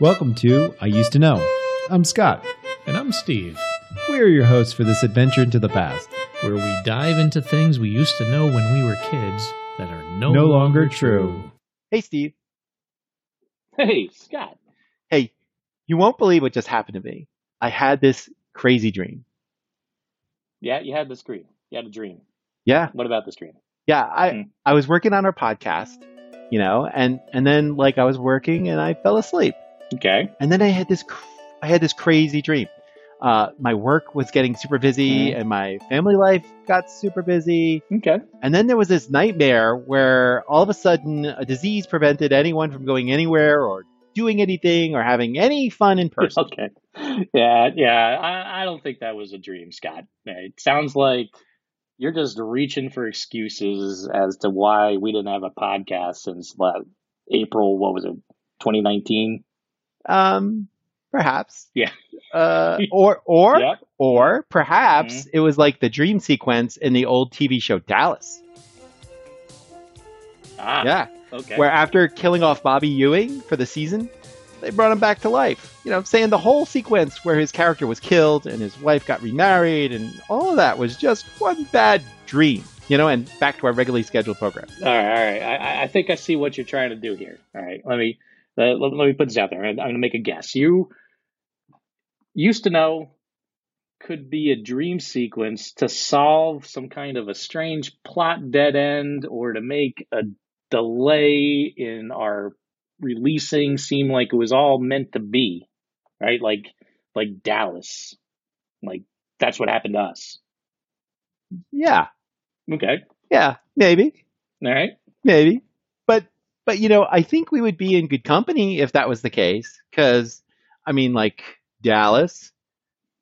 Welcome to I Used to Know. I'm Scott. And I'm Steve, We're your hosts for this adventure into the past. where we dive into things we used to know when we were kids that are no, No longer true. Hey, Steve. Hey, Scott. Hey, you won't believe what just happened to me. I had this crazy dream. Yeah, you had this dream. You had a dream. Yeah, What about this dream? yeah. I Hmm. I was working on our podcast, you know, and and then like I was working and I fell asleep, Okay. and then I had this cr- I had this crazy dream. Uh, my work was getting super busy, Hmm. and my family life got super busy. Okay. And then there was this nightmare where all of a sudden a disease prevented anyone from going anywhere or doing anything or having any fun in person. Okay. Yeah, yeah. I, I don't think that was a dream, Scott. It sounds like you're just reaching for excuses as to why we didn't have a podcast since April, what was it, 2019? Um, perhaps. Yeah. Uh, or or Yep. or perhaps Mm-hmm. it was like the dream sequence in the old TV show Dallas. Ah, yeah, okay. where after killing off Bobby Ewing for the season, they brought him back to life. You know, saying the whole sequence where his character was killed and his wife got remarried and all of that was just one bad dream. You know, and back to our regularly scheduled program. All right, all right. I, I- I think I see what you're trying to do here. All right, let me uh, let, let me put this out there. I'm going to make a guess. You used to know could be a dream sequence to solve some kind of a strange plot dead end or to make a delay in our releasing seem like it was all meant to be, right? Like like Dallas, like that's what happened to us. Yeah, Okay, yeah, maybe. all right. maybe but but you know i think we would be in good company if that was the case because i mean like dallas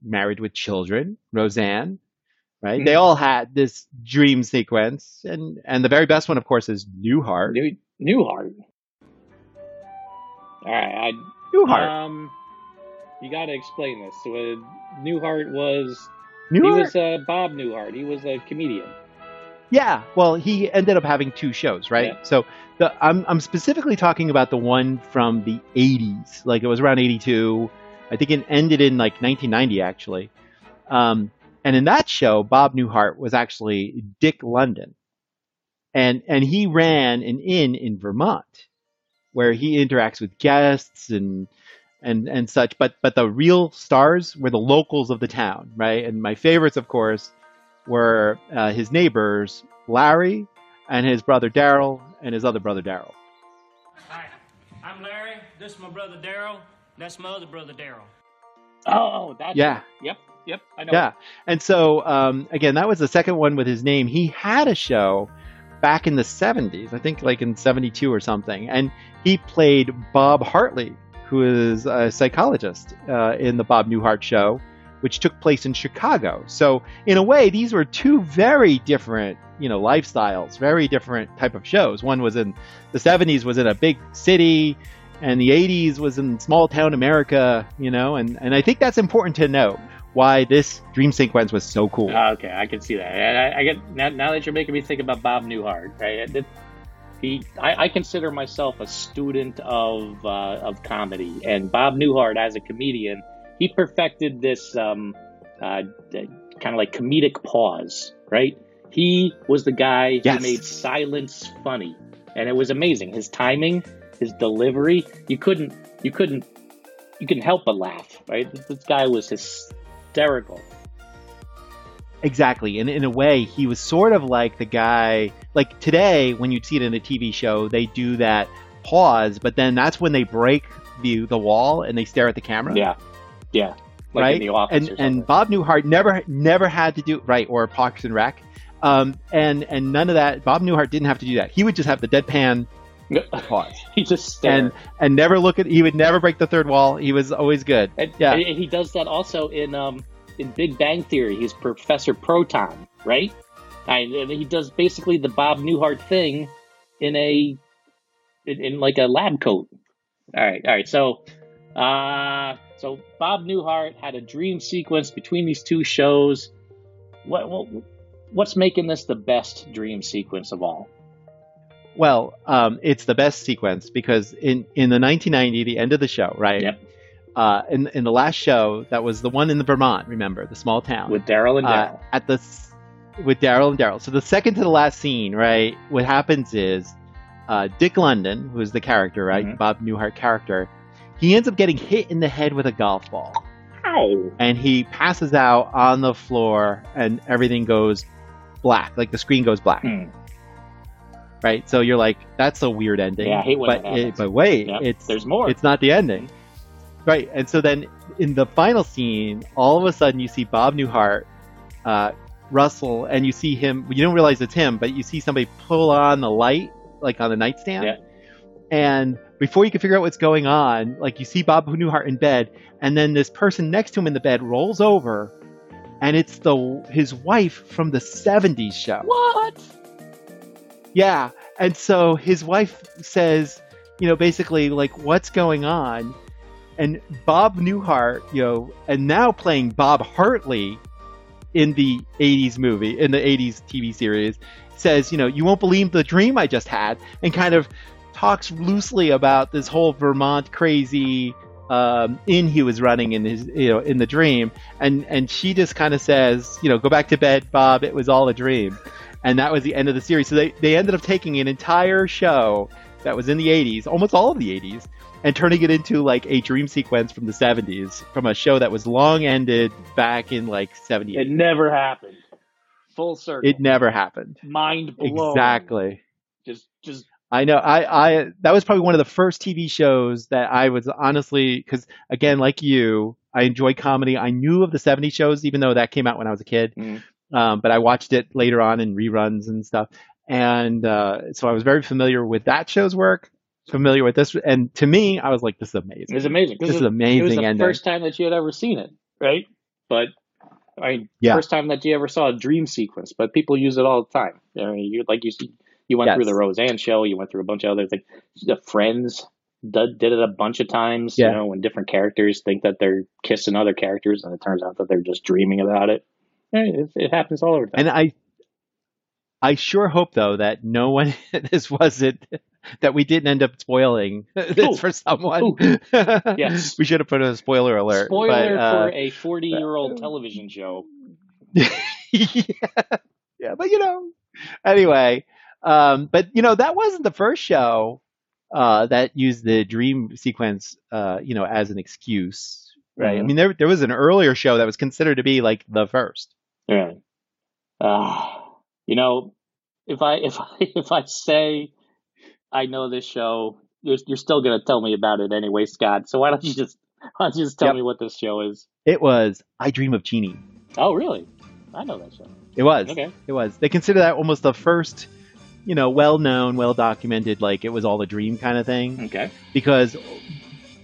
married with children roseanne right they Mhm. all had this dream sequence and and the very best one of course is newhart New Newhart. All right, newhart um, you got to explain this. So, uh, Newhart was newhart he was uh, Bob Newhart. He was a comedian. Yeah well he ended up having two shows right? Yeah. so the i'm i'm specifically talking about the one from the 80s like it was around 82 i think it ended in like 1990 actually. Um and in that show bob newhart was actually dick loudon. And and he ran an inn in vermont where he interacts with guests and and and such but but the real stars were the locals of the town right? And my favorites of course were uh, his neighbors larry and his brother daryl and his other brother daryl Hi, I'm Larry. This is my brother Daryl. That's my other brother Daryl. Oh, that's Yeah. Yep, yep. I know. yeah and so um, again that was the second one with his name he had a show back in the 70s i think like in 72 or something and he played bob hartley who is a psychologist uh, in the bob newhart show which took place in chicago so in a way these were two very different you know lifestyles very different type of shows one was in the 70s was in a big city and the 80s was in small town america you know and, and i think that's important to note why this dream sequence was so cool Ah, okay, I can see that. I, I get now, now that you're making me think about Bob Newhart. Right? It- he, I, I consider myself a student of uh, of comedy, and Bob Newhart, as a comedian, he perfected this um, uh, kind of like comedic pause. Right? He was the guy Yes. who made silence funny, and it was amazing. His timing, his delivery, you couldn't, you couldn't, you couldn't help but laugh. Right? This guy was hysterical. Exactly. And in a way, he was sort of like the guy, like today, when you see it in a TV show, they do that pause, but then that's when they break the, the wall and they stare at the camera. Yeah, yeah. Like right. in the office and, and Bob Newhart never, never had to do, right, or Parks and Rec. Um, and, and none of that, Bob Newhart didn't have to do that. He would just have the deadpan pause he just stared. and, and never look at, he would never break the third wall. He was always good. And, yeah. and he does that also in um in Big Bang Theory. He's Professor Proton, right? And and he does basically the Bob Newhart thing in a in, in like a lab coat. All right, all right. So, uh, so Bob Newhart had a dream sequence between these two shows. What, what what's making this the best dream sequence of all? Well, um, it's the best sequence because in in the 1990, the end of the show, right? Yep. Uh, in in the last show, that was the one in the Vermont. Remember the small town With Daryl and uh, Daryl. at the with Daryl and Daryl. So the second to the last scene, right? What happens is uh, Dick Loudon, who's the character, right? Mhm. Bob Newhart character, he ends up getting hit in the head with a golf ball, Ow. and he passes out on the floor, and everything goes black, like the screen goes black, Hmm. right? So you're like, that's a weird ending. Yeah, I hate when but it, but wait, Yep, it's There's more. it's not the ending. Right. And so then in the final scene, all of a sudden you see Bob Newhart, uh, Russell, and you see him, you don't realize it's him, but you see somebody pull on the light, like on the nightstand. Yeah. And before you can figure out what's going on, like you see Bob Newhart in bed, and then this person next to him in the bed rolls over, and it's the his wife from the 70s show. what? Yeah. And so his wife says, you know, basically, like, what's going on? And Bob Newhart, you know, and now playing Bob Hartley in the 80s movie, in the 80s TV series, says, you know, you won't believe the dream I just had, and kind of talks loosely about this whole Vermont crazy um, inn he was running in his, you know, in the dream. And, and she just kind of says, you know, go back to bed, Bob, it was all a dream and that was the end of the series. So they, they ended up taking an entire show that was in the 80s, almost all of the 80s, and turning it into like a dream sequence from the 70s from a show that was long ended back in like 78. It never happened. Full circle. It never happened. Mind blown. Exactly. I know. I, I that was probably one of the first TV shows that I was honestly because again, like you, I enjoy comedy. I knew of the 70s shows, even though that came out when I was a kid. Mhm. Um, but I watched it later on in reruns and stuff, and uh, so I was very familiar with that show's work. Familiar with this, and to me, I was like, "This is amazing." it was amazing. This it is amazing It was the ending. first time that you had ever seen it, right? But I mean, Yeah. first time that you ever saw a dream sequence. But people use it all the time. I mean, you like you see, you went Yes. through the Roseanne show. You went through a bunch of other things. The Friends did, did it a bunch of times. Yeah. You know, when different characters think that they're kissing other characters, and it turns out that they're just dreaming about it. It, it happens all over. the time. And I, I sure hope though that no one this wasn't that we didn't end up spoiling Ooh. this for someone. Yes. we should have put a spoiler alert. Spoiler but, uh, for a forty-year-old television show. yeah, yeah, but you know, anyway, um, but you know that wasn't the first show uh, that used the dream sequence, uh, you know, as an excuse, right? I Mhm. mean, there there was an earlier show that was considered to be like the first. Yeah. Uh, you know, if I if I if I say I know this show, you're you're still gonna tell me about it anyway, Scott. So why don't you just why don't you just tell Yep. me what this show is? It was I Dream of Jeannie. Oh, really? I know that show. It was. Okay. It was. They consider that almost the first, you know, well known, well documented, like it was all a dream kind of thing. Okay. because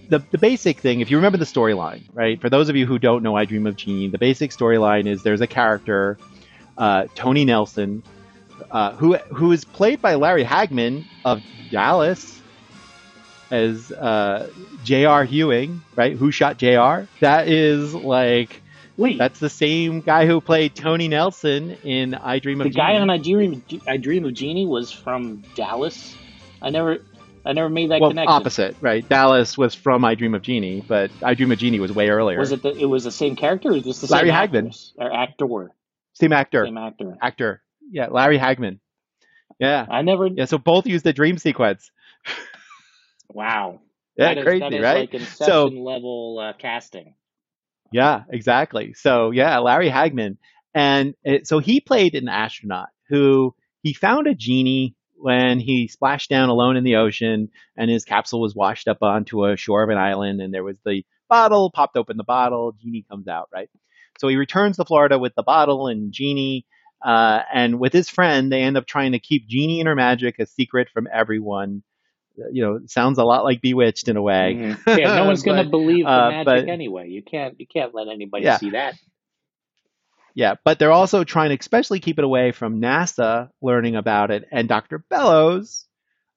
the the basic thing, if you remember the storyline, right? For those of you who don't know I Dream of Jeannie, the basic storyline is there's a character, uh, Tony Nelson, uh, who who is played by Larry Hagman of Dallas as uh, J.R. Ewing, right? Who shot J.R.? That is like Wait, that's the same guy who played Tony Nelson in I Dream of the guy Jeannie. on I Dream I Dream of Jeannie was from Dallas. I never I never made that well, connection. opposite, right? Dallas was from I Dream of Jeannie, but I Dream of Jeannie was way earlier. Was it the, it was the same character or was this the same Larry same Hagman. actress? or actor? same actor? Same actor. actor. Yeah, Larry Hagman. Yeah. I never. Yeah, so both use the dream sequence. Wow. Yeah, That is- crazy, is right? Like Inception So- level uh, casting. Yeah, exactly. So, yeah, Larry Hagman. And it, so he played an astronaut who he found a genie when he splashed down alone in the ocean and his capsule was washed up onto a shore of an island and there was the bottle, popped open the bottle, genie comes out, right? So he returns to Florida with the bottle and genie. Uh, and with his friend, they end up trying to keep Jeannie and her magic a secret from everyone. You know, sounds a lot like Bewitched in a way. Mhm. Yeah, no one's going to believe the uh, magic but- anyway. You can't. You can't let anybody Yeah. see that. Yeah, but they're also trying to especially keep it away from NASA learning about it and Dr. Bellows,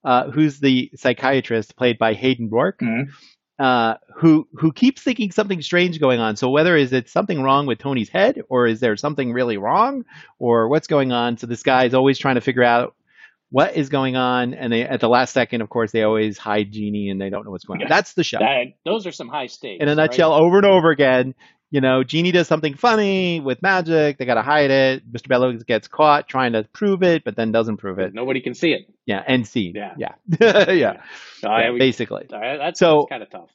uh, who's the psychiatrist played by Hayden Rourke, Mhm. uh, who who keeps thinking something strange going on. So whether is it something wrong with Tony's head, or is there something really wrong, or what's going on? So this guy is always trying to figure out what is going on, and they at the last second, of course, they always hide Jeannie and they don't know what's going on. That's the show. That, those are some high stakes. In a right? nutshell, over and over again. You know, Jeannie does something funny with magic. They got to hide it. Mr. Bellows gets caught trying to prove it, but then doesn't prove it. Nobody can see it. Yeah, end scene. Yeah. yeah, yeah. Yeah, Yeah, we- basically. that's, So- kind of tough.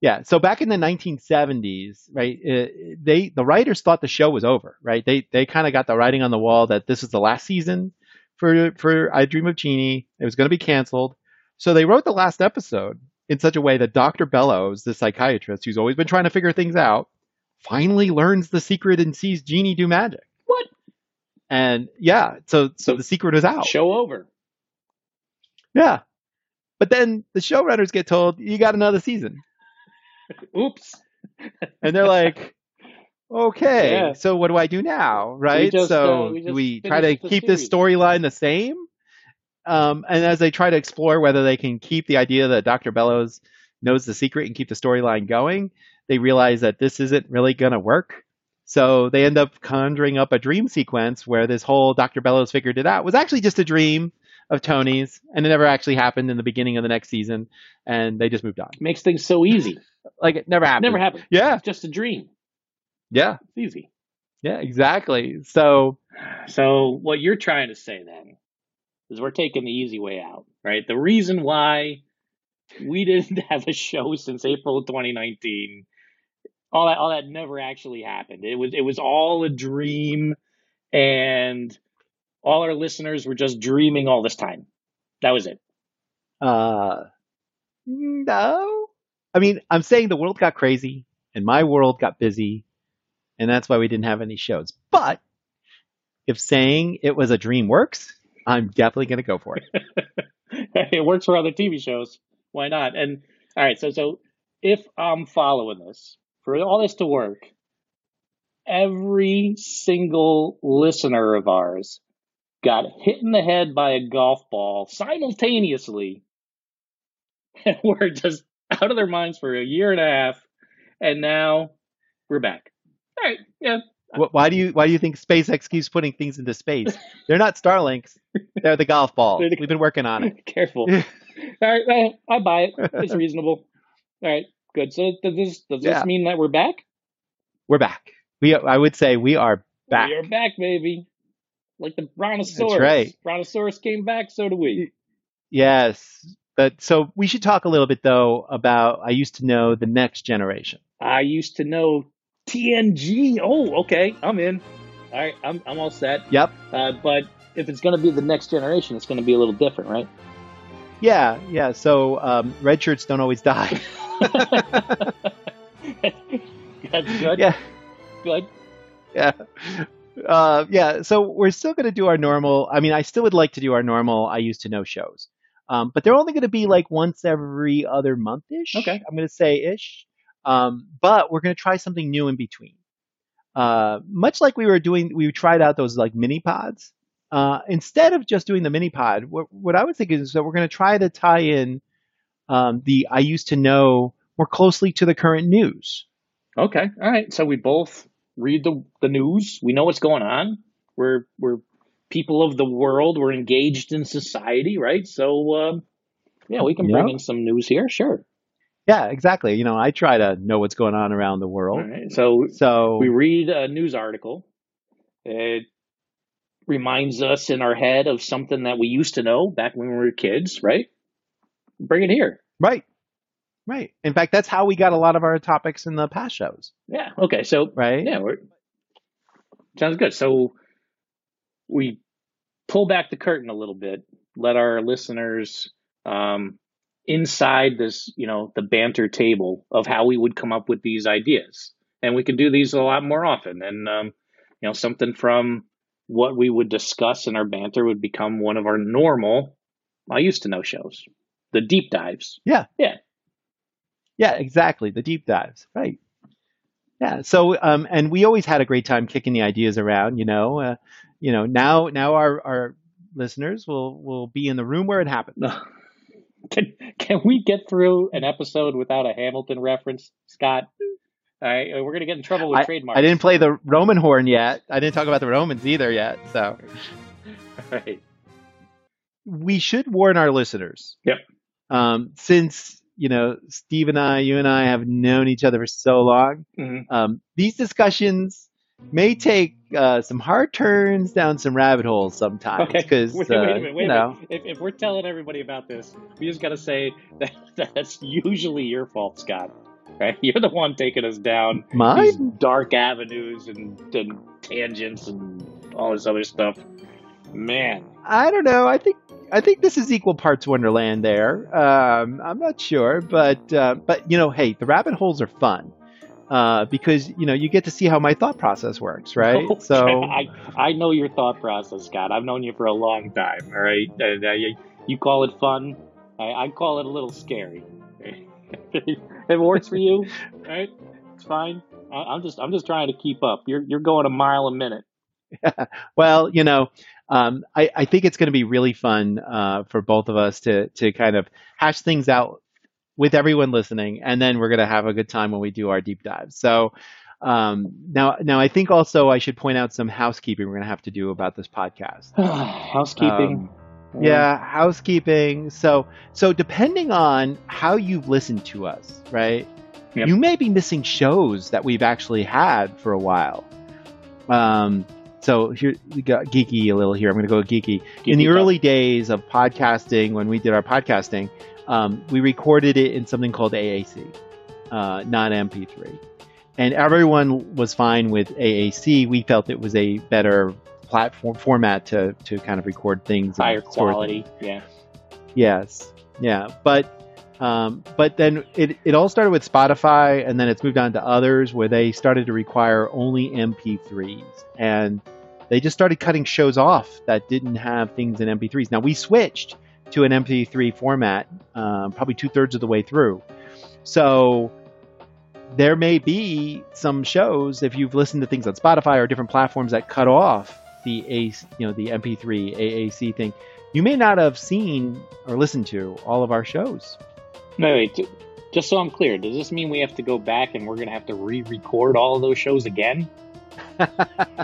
Yeah. So back in the 1970s, right? Uh, they the writers thought the show was over, right? They they kind of got the writing on the wall that this is the last season for for I Dream of Jeannie. It was going to be canceled. So they wrote the last episode in such a way that Dr. Bellows, the psychiatrist who's always been trying to figure things out, finally learns the secret and sees Jeannie do magic. What? And yeah, so so So- the secret is out. Show over. Yeah. But then the showrunners get told you got another season. Oops. and they're like, okay, Yeah. so what do I do now, right? just, so uh, we we try to the keep this storyline the same? Um, and as they try to explore whether they can keep the idea that Dr. Bellows knows the secret and keep the storyline going, they realize that this isn't really going to work. So they end up conjuring up a dream sequence where this whole Dr. Bellows figured it out was actually just a dream of Tony's, and it never actually happened in the beginning of the next season, and they just moved on. Makes things so easy. Like it never happened. Never happened. Yeah, It's just a dream. Yeah, It's easy. yeah, exactly. So So what you're trying to say then is we're taking the easy way out, right? The reason why we didn't have a show since April 2019, all that all that never actually happened. It was it was all a dream, and all our listeners were just dreaming all this time. That was it. Uh, no. I mean, I'm saying the world got crazy and my world got busy, and that's why we didn't have any shows. But if saying it was a dream works, I'm definitely going to go for it. it works for other TV shows. Why not? And all right, so so if I'm following this, for all this to work, every single listener of ours got hit in the head by a golf ball simultaneously and were just out of their minds for a year and a half, and now we're back. All right, yeah, Why do you Why do you think SpaceX keeps putting things into space? They're not Starlinks. They're the golf ball. The- We've been working on it. Careful. All right, I, I buy it. It's reasonable. All right, good. So does this does this mean that we're back? We're back. We I would say we are back. We are back, baby. Like the brontosaurus. That's right. Brontosaurus came back, so do we. Yes. But so we should talk a little bit though about I used to know the next generation. I used to know TNG. Oh, okay, I'm in. All right, I'm I'm all set. Yep. Uh, but if it's going to be the next generation, it's going to be a little different, right? Yeah, yeah. So um, red shirts don't always die. That's good. yeah, Good. yeah, uh, yeah. So we're still going to do our normal. I mean, I still would like to do our normal. I used to know shows, um, but they're only going to be like once every other month ish. Okay. I'm going to say ish. Um, but we're going to try something new in between. Uh, much like we were doing, we tried out those like mini pods. Uh, instead of just doing the mini pod, what, what I would think is that we're going to try to tie in um, the I used to know more closely to the current news. Okay. All right. So we both read the the news. We know what's going on. We're we're people of the world. We're engaged in society, right? So um, yeah, we can bring in some news here. Sure. Yeah, exactly. You know, I try to know what's going on around the world. right. So So we read a news article. It reminds us in our head of something that we used to know back when we were kids, right? Bring it here. right, right. In fact, that's how we got a lot of our topics in the past shows. Yeah. Okay. So Right. Yeah, we're, sounds good. So we pull back the curtain a little bit, let our listeners um, inside this, you know, the banter table of how we would come up with these ideas, and we could do these a lot more often. And um, you know, something from what we would discuss in our banter would become one of our normal. I used to know shows, the deep dives. Yeah. Yeah. Yeah, exactly. The deep dives. Right. Yeah. So, um, and we always had a great time kicking the ideas around. You know, uh, you know. Now, now our our listeners will will be in the room where it happened. Can can we get through an episode without a Hamilton reference, Scott? All right, we're gonna get in trouble with trademarks. I didn't play the Roman horn yet. I didn't talk about the Romans either yet. So, Right. we should warn our listeners. Yep. Um, since you know Steve and I, you and I have known each other for so long, Mhm. um, these discussions may take uh, some hard turns down some rabbit holes sometimes. Okay. Because wait, wait a minute. Wait you know. If, if we're telling everybody about this, we just got to say that that's usually your fault, Scott. Right? You're the one taking us down these dark avenues and, and tangents and all this other stuff. Man, I don't know. I think I think this is equal parts Wonderland. There, um, I'm not sure, but uh, but you know, hey, the rabbit holes are fun uh, because you know you get to see how my thought process works, right? Oh, so I I know your thought process, Scott. I've known you for a long time. All right, and, uh, you, you call it fun. I, I call it a little scary. it works for you, right? It's fine. I, I'm just I'm just trying to keep up. You're you're going a mile a minute. well, you know, um, I, I think it's going to be really fun uh, for both of us to to kind of hash things out with everyone listening, and then we're going to have a good time when we do our deep dive. So. Um, now, now I think also I should point out some housekeeping we're going to have to do about this podcast. Housekeeping. Um, yeah, housekeeping. So, so depending on how you've listened to us, right? Yep. You may be missing shows that we've actually had for a while. Um, so here we got geeky a little here. I'm going to go geeky. In the early days of podcasting, when we did our podcasting, um, we recorded it in something called AAC, uh, not MP3, and everyone was fine with AAC. We felt it was a better platform format to to kind of record things higher quality. Yeah. Yes. Yeah. But um, but then it, it all started with Spotify and then it's moved on to others where they started to require only MP3s. And they just started cutting shows off that didn't have things in MP3s. Now we switched to an MP3 format um, probably two thirds of the way through. So there may be some shows if you've listened to things on Spotify or different platforms that cut off the A, you know, the MP3 AAC thing you may not have seen or listened to all of our shows. Wait, wait. Just so I'm clear, does this mean we have to go back and we're going to have to re-record all of those shows again?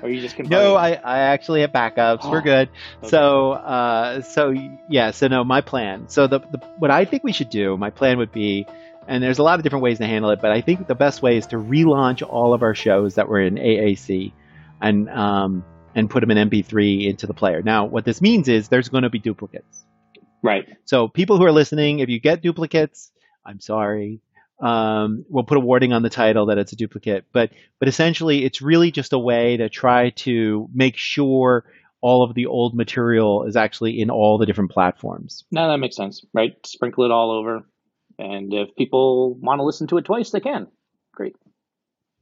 Or you just no. I, I actually have backups. We're good. okay. So, uh, so yeah. So no, my plan. So the, the what I think we should do, my plan would be, and there's a lot of different ways to handle it, but I think the best way is to relaunch all of our shows that were in AAC, and um, and put them in MP3 into the player. Now, what this means is there's going to be duplicates. Right. So people who are listening, if you get duplicates, I'm sorry. Um, we'll put a warning on the title that it's a duplicate, but but essentially it's really just a way to try to make sure all of the old material is actually in all the different platforms. No, that makes sense. Right. Sprinkle it all over. And if people want to listen to it twice, they can. Great.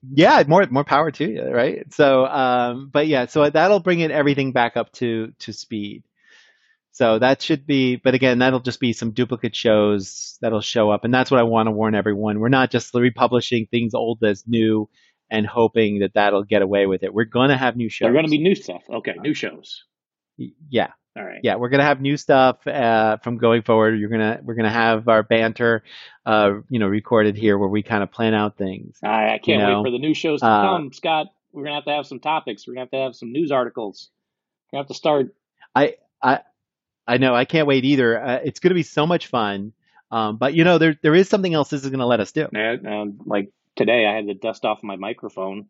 Yeah, more more power to you, right? So, um, but yeah, so that'll bring it everything back up to to speed. So that should be, but again, that'll just be some duplicate shows that'll show up, and that's what I want to warn everyone. We're not just republishing things old as new and hoping that that'll get away with it. We're going to have new shows. They're going to be new stuff. Okay, new shows. yeah, All right. yeah, we're gonna have new stuff uh, from going forward. You're gonna we're gonna have our banter, uh, you know, recorded here where we kind of plan out things. I, I can't know, wait for the new shows to uh, come, Scott. We're going to have to have some topics. We're going to have to have some news articles. We're going to have to start. I I I know I can't wait either. Uh, it's going to be so much fun. Um, but you know there there is something else this is going to let us do. Uh, uh, like today, I had to dust off my microphone.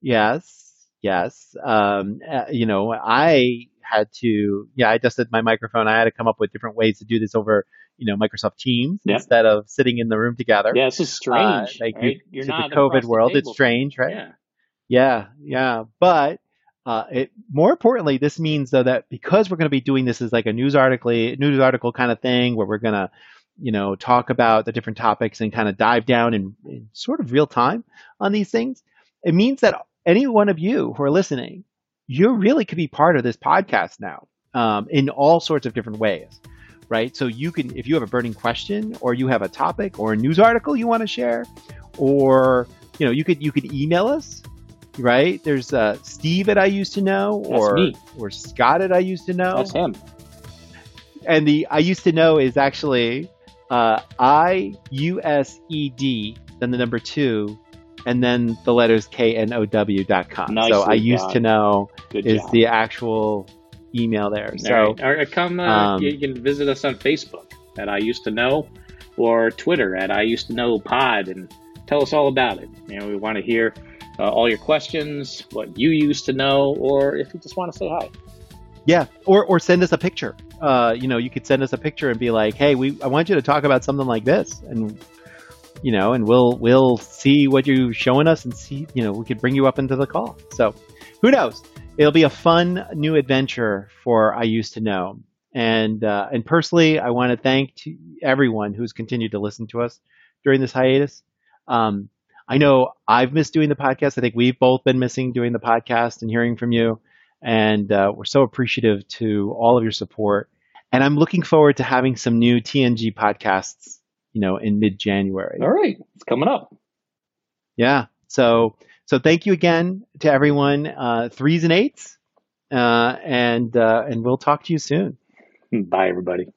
Yes, yes. Um, uh, you know I had to yeah I dusted my microphone. I had to come up with different ways to do this over you know Microsoft Teams Yep. instead of sitting in the room together. Yeah, this is strange. Uh, like right? you, You're to not the COVID across the world. It's strange, right? Yeah. Yeah, yeah. But uh, it more importantly, this means though that because we're going to be doing this as like a news article, news article kind of thing, where we're going to, you know, talk about the different topics and kind of dive down in, in sort of real time on these things. It means that any one of you who are listening, you really could be part of this podcast now um, in all sorts of different ways. Right. So you can, if you have a burning question or you have a topic or a news article you want to share, or, you know, you could, you could email us right? There's uh, Steve that I used to know, or or Scott that I used to know, That's him. and the I used to know is actually uh, I U S E D, then the number two, and then the letters K N O W dot com. so I used done. to know Good is job. the actual email there. So All right. Or come, uh, um, you can visit us on Facebook at I Used to Know or Twitter at I Used to Know Pod and tell us all about it. You know, we want to hear uh, all your questions, what you used to know, or if you just want to say hi. yeah, or or send us a picture. Uh, you know, you could send us a picture and be like, "Hey, we I want you to talk about something like this," and you know, and we'll we'll see what you're showing us and see. You know, we could bring you up into the call. So, who knows? It'll be a fun new adventure for I used to know. And uh, and personally, I want to thank everyone who's continued to listen to us during this hiatus. Um, I know I've missed doing the podcast. I think we've both been missing doing the podcast and hearing from you. And uh, we're so appreciative to all of your support. And I'm looking forward to having some new TNG podcasts, you know, in mid January. All right. It's coming up. Yeah. So so thank you again to everyone, uh, threes and eights, uh, and uh, and we'll talk to you soon. Bye, everybody.